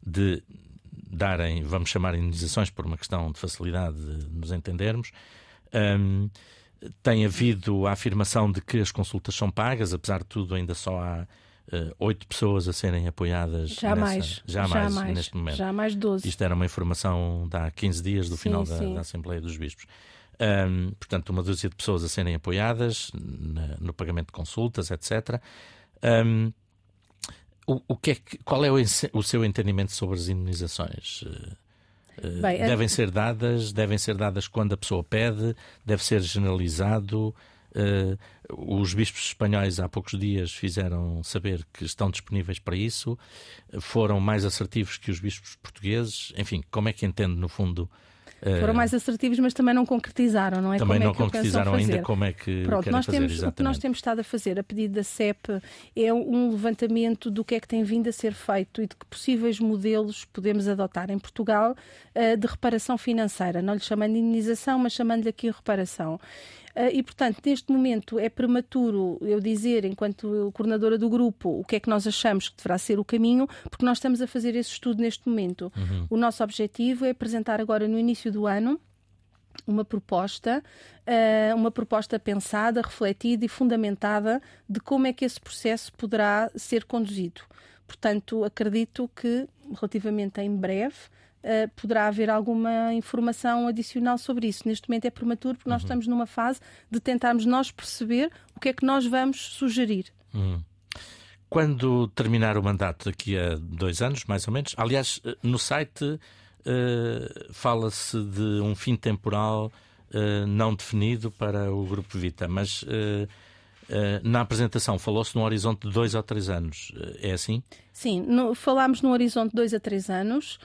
de darem, vamos chamar, indenizações por uma questão de facilidade de nos entendermos. Um, tem havido a afirmação de que as consultas são pagas, apesar de tudo, ainda só há uh, oito pessoas a serem apoiadas. Jamais. Nessa, jamais, jamais, neste momento. Jamais 12. Isto era uma informação de há 15 dias do sim, final da, da, Assembleia dos Bispos. Um, portanto, uma dúzia de pessoas a serem apoiadas na, no pagamento de consultas, etc. Um, o, o que é que, qual é o, o seu entendimento sobre as imunizações? Uh, Bem, devem ser dadas, devem ser dadas quando a pessoa pede, deve ser generalizado. Uh, os bispos espanhóis há poucos dias fizeram saber que estão disponíveis para isso, foram mais assertivos que os bispos portugueses. Enfim, como é que entende, no fundo, foram mais assertivos, mas também não concretizaram, não é? Também como não é concretizaram ainda como é que Pronto, nós fazer, temos, o que nós temos estado a fazer a pedido da CEP é um levantamento do que é que tem vindo a ser feito e de que possíveis modelos podemos adotar em Portugal uh, de reparação financeira. Não lhe chamando de indenização, mas chamando-lhe aqui reparação. Uh, e, portanto, neste momento é prematuro eu dizer, enquanto coordenadora do grupo, o que é que nós achamos que deverá ser o caminho, porque nós estamos a fazer esse estudo neste momento. Uhum. O nosso objetivo é apresentar agora no início do ano uma proposta, uh, uma proposta pensada, refletida e fundamentada de como é que esse processo poderá ser conduzido. Portanto, acredito que relativamente em breve uh, poderá haver alguma informação adicional sobre isso. Neste momento é prematuro porque nós uhum. estamos numa fase de tentarmos nós perceber o que é que nós vamos sugerir. Uhum. Quando terminar o mandato, daqui a dois anos, mais ou menos, aliás, eh, no site uh, fala-se de um fim temporal uh, não definido para o Grupo Vita, mas na apresentação falou-se num horizonte de dois ou três anos. É assim? Sim, no, falámos num horizonte de dois a três anos.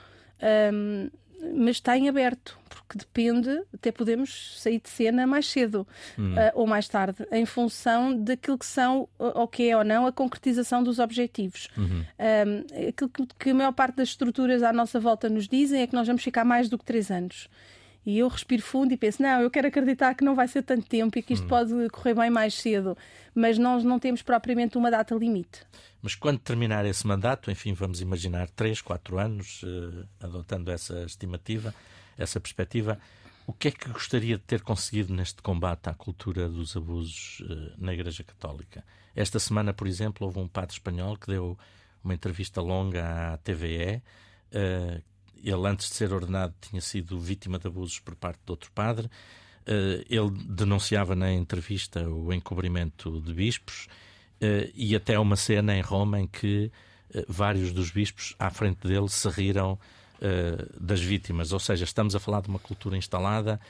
Um, mas está em aberto, porque depende, até podemos sair de cena mais cedo hum. uh, ou mais tarde, em função daquilo que são, ou que é ou não, a concretização dos objetivos. Uhum. Um, aquilo que, que a maior parte das estruturas à nossa volta nos dizem é que nós vamos ficar mais do que três anos. E eu respiro fundo e penso: não, eu quero acreditar que não vai ser tanto tempo e que isto hum. pode correr bem mais cedo. Mas nós não temos propriamente uma data limite. Mas quando terminar esse mandato, enfim, vamos imaginar 3, 4 anos, uh, adotando essa estimativa, essa perspectiva, o que é que gostaria de ter conseguido neste combate à cultura dos abusos uh, na Igreja Católica? Esta semana, por exemplo, houve um padre espanhol que deu uma entrevista longa à TVE. Uh, ele, antes de ser ordenado, tinha sido vítima de abusos por parte de outro padre. ele denunciava na entrevista o encobrimento de bispos uh, e até uma cena em Roma em que uh, vários dos bispos à frente dele se riram das vítimas. Ou seja, estamos a falar de uma cultura instalada.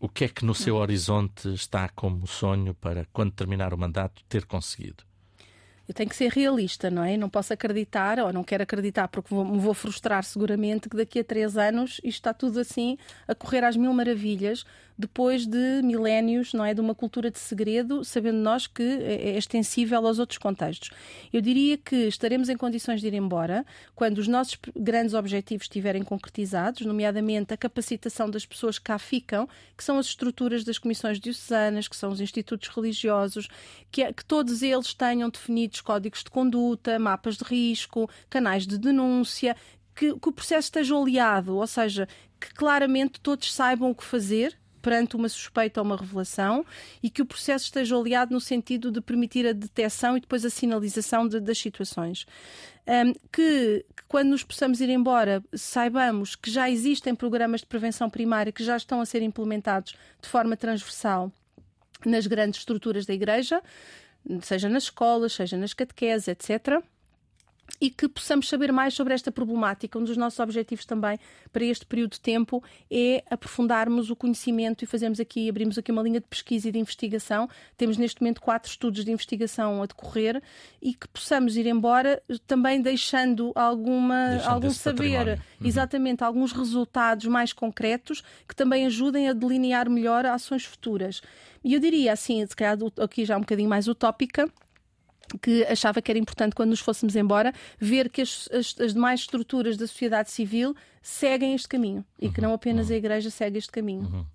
O que é que no seu horizonte está como sonho para, quando terminar o mandato, ter conseguido? Eu tenho que ser realista, não é? Não posso acreditar, ou não quero acreditar, porque vou, me vou frustrar seguramente que daqui a três anos isto está tudo assim a correr às mil maravilhas, depois de milénios, não é? De uma cultura de segredo, sabendo nós que é, é extensível aos outros contextos. Eu diria que estaremos em condições de ir embora quando os nossos grandes objetivos estiverem concretizados, nomeadamente a capacitação das pessoas que cá ficam, que são as estruturas das comissões diocesanas, que são os institutos religiosos, que, que todos eles tenham definidos códigos de conduta, mapas de risco, canais de denúncia, que, que o processo esteja oleado, ou seja, que claramente todos saibam o que fazer perante uma suspeita ou uma revelação e que o processo esteja oleado no sentido de permitir a detecção e depois a sinalização de, das situações. Um, que, que, quando nos possamos ir embora saibamos que já existem programas de prevenção primária que já estão a ser implementados de forma transversal nas grandes estruturas da Igreja, seja nas escolas, seja nas catequeses, etc e que possamos saber mais sobre esta problemática. Um dos nossos objetivos também para este período de tempo é aprofundarmos o conhecimento e fazermos aqui, abrimos aqui uma linha de pesquisa e de investigação. Temos neste momento quatro estudos de investigação a decorrer e que possamos ir embora também deixando alguma, deixando algum saber, uhum. exatamente, alguns resultados mais concretos que também ajudem a delinear melhor ações futuras. E eu diria assim, se calhar aqui já um bocadinho mais utópica, que achava que era importante, quando nos fôssemos embora, ver que as, as, as demais estruturas da sociedade civil seguem este caminho e que não apenas a Igreja segue este caminho. Uhum.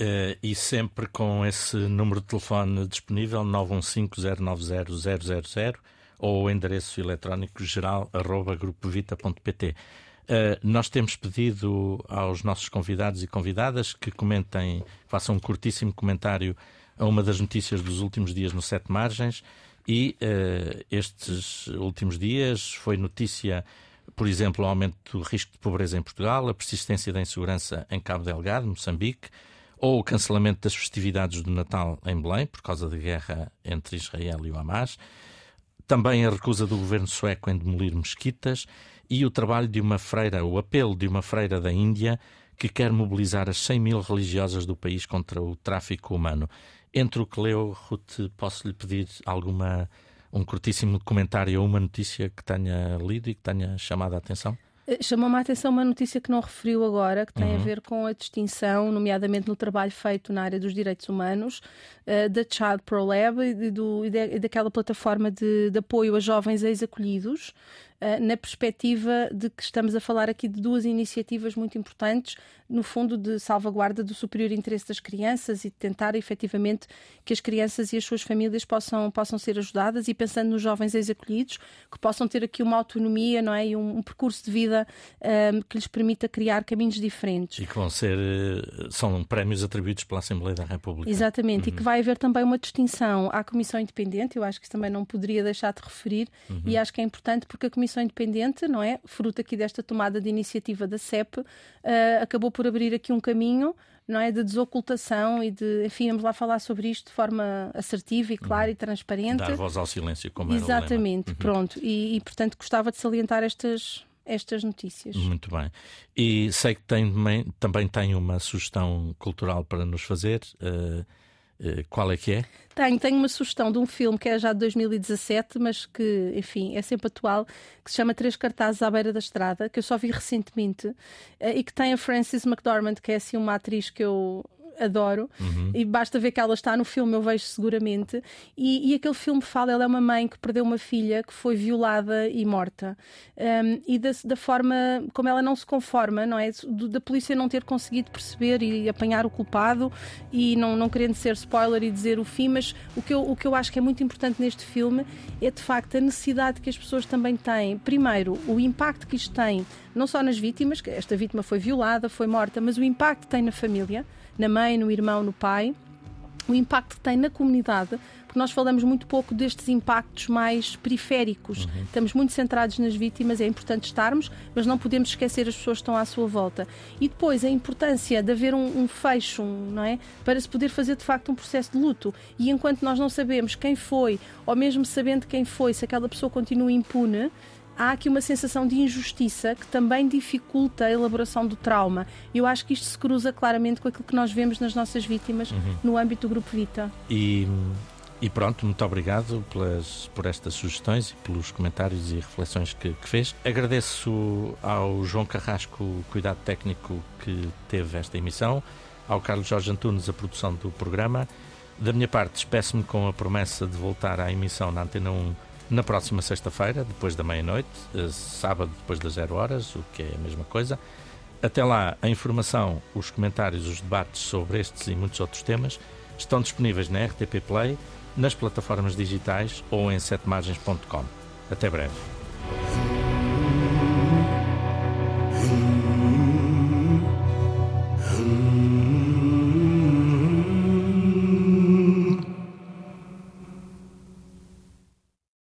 Uh, e sempre com esse número de telefone disponível, 915-090-000 ou o endereço eletrónico geral arroba grupovita.pt. Uh, eh, nós temos pedido aos nossos convidados e convidadas que comentem, façam um curtíssimo comentário a uma das notícias dos últimos dias no Sete Margens e uh, estes últimos dias foi notícia, por exemplo, o aumento do risco de pobreza em Portugal, a persistência da insegurança em Cabo Delgado, Moçambique, ou o cancelamento das festividades do Natal em Belém, por causa da guerra entre Israel e o Hamas. Também a recusa do governo sueco em demolir mesquitas e o trabalho de uma freira, o apelo de uma freira da Índia que quer mobilizar as 100 mil religiosas do país contra o tráfico humano. Entre o que leu, Ruth, posso lhe pedir alguma um curtíssimo comentário ou uma notícia que tenha lido e que tenha chamado a atenção? Eh, chamou-me a atenção uma notícia que não referiu agora, que tem uhum. a ver com a distinção, nomeadamente no trabalho feito na área dos direitos humanos, uh, da Child Pro Lab e, do, e, daquela plataforma de, de apoio a jovens ex-acolhidos, na perspectiva de que estamos a falar aqui de duas iniciativas muito importantes, no fundo de salvaguarda do superior interesse das crianças e de tentar efetivamente que as crianças e as suas famílias possam, possam ser ajudadas e pensando nos jovens ex-acolhidos, que possam ter aqui uma autonomia não é? e um, um percurso de vida um, ehm, que lhes permita criar caminhos diferentes. E que vão ser, eh, são prémios atribuídos pela Assembleia da República. Exatamente, uhum. e que vai haver também uma distinção à Comissão Independente, eu acho que isso também não poderia deixar de referir, uhum. e acho que é importante porque a Comissão Independente, não é? Fruto aqui desta tomada de iniciativa da CEP, uh, acabou por abrir aqui um caminho não é de desocultação e de enfim vamos lá falar sobre isto de forma assertiva e clara uhum. e transparente dar voz ao silêncio como exatamente uhum. pronto e, e, portanto gostava de salientar estas estas notícias muito bem e sei que tem, também tem uma sugestão cultural para nos fazer uh, qual é que é? Tenho, tenho uma sugestão de um filme que é já de 2017, mas que, enfim, é sempre atual, que se chama Três Cartazes à Beira da Estrada, que eu só vi recentemente, eh, e que tem a Frances McDormand, que é assim uma atriz que eu adoro, uhum. e basta ver que ela está no filme, eu vejo seguramente. E, e, aquele filme fala: ela é uma mãe que perdeu uma filha que foi violada e morta. Um, e da, da, forma como ela não se conforma, não é? Da polícia não ter conseguido perceber e apanhar o culpado, e não, não querendo ser spoiler e dizer o fim, mas o que, eu, o que eu acho que é muito importante neste filme é de facto a necessidade que as pessoas também têm. Primeiro, o impacto que isto tem, não só nas vítimas, que esta vítima foi violada, foi morta, mas o impacto que tem na família na mãe, no irmão, no pai, o impacto que tem na comunidade, porque nós falamos muito pouco destes impactos mais periféricos. Uhum. Estamos muito centrados nas vítimas, é importante estarmos, mas não podemos esquecer as pessoas que estão à sua volta. E depois a importância de haver um, um fecho, não é? Para se poder fazer de facto um processo de luto. E enquanto nós não sabemos quem foi, ou mesmo sabendo quem foi, se aquela pessoa continua impune, há aqui uma sensação de injustiça que também dificulta a elaboração do trauma. Eu acho que isto se cruza claramente com aquilo que nós vemos nas nossas vítimas uhum. no âmbito do Grupo Vita. E, e pronto, muito obrigado pelas, por estas sugestões e pelos comentários e reflexões que, que fez. Agradeço ao João Carrasco o cuidado técnico que teve esta emissão, ao Carlos Jorge Antunes a produção do programa. Da minha parte, despeço-me com a promessa de voltar à emissão na Antena 1 na próxima sexta-feira, depois da meia-noite, eh, sábado depois das zero horas, o que é a mesma coisa. Até lá, a informação, os comentários, os debates sobre estes e muitos outros temas estão disponíveis na RTP Play, nas plataformas digitais ou em setemargens.com. Até breve.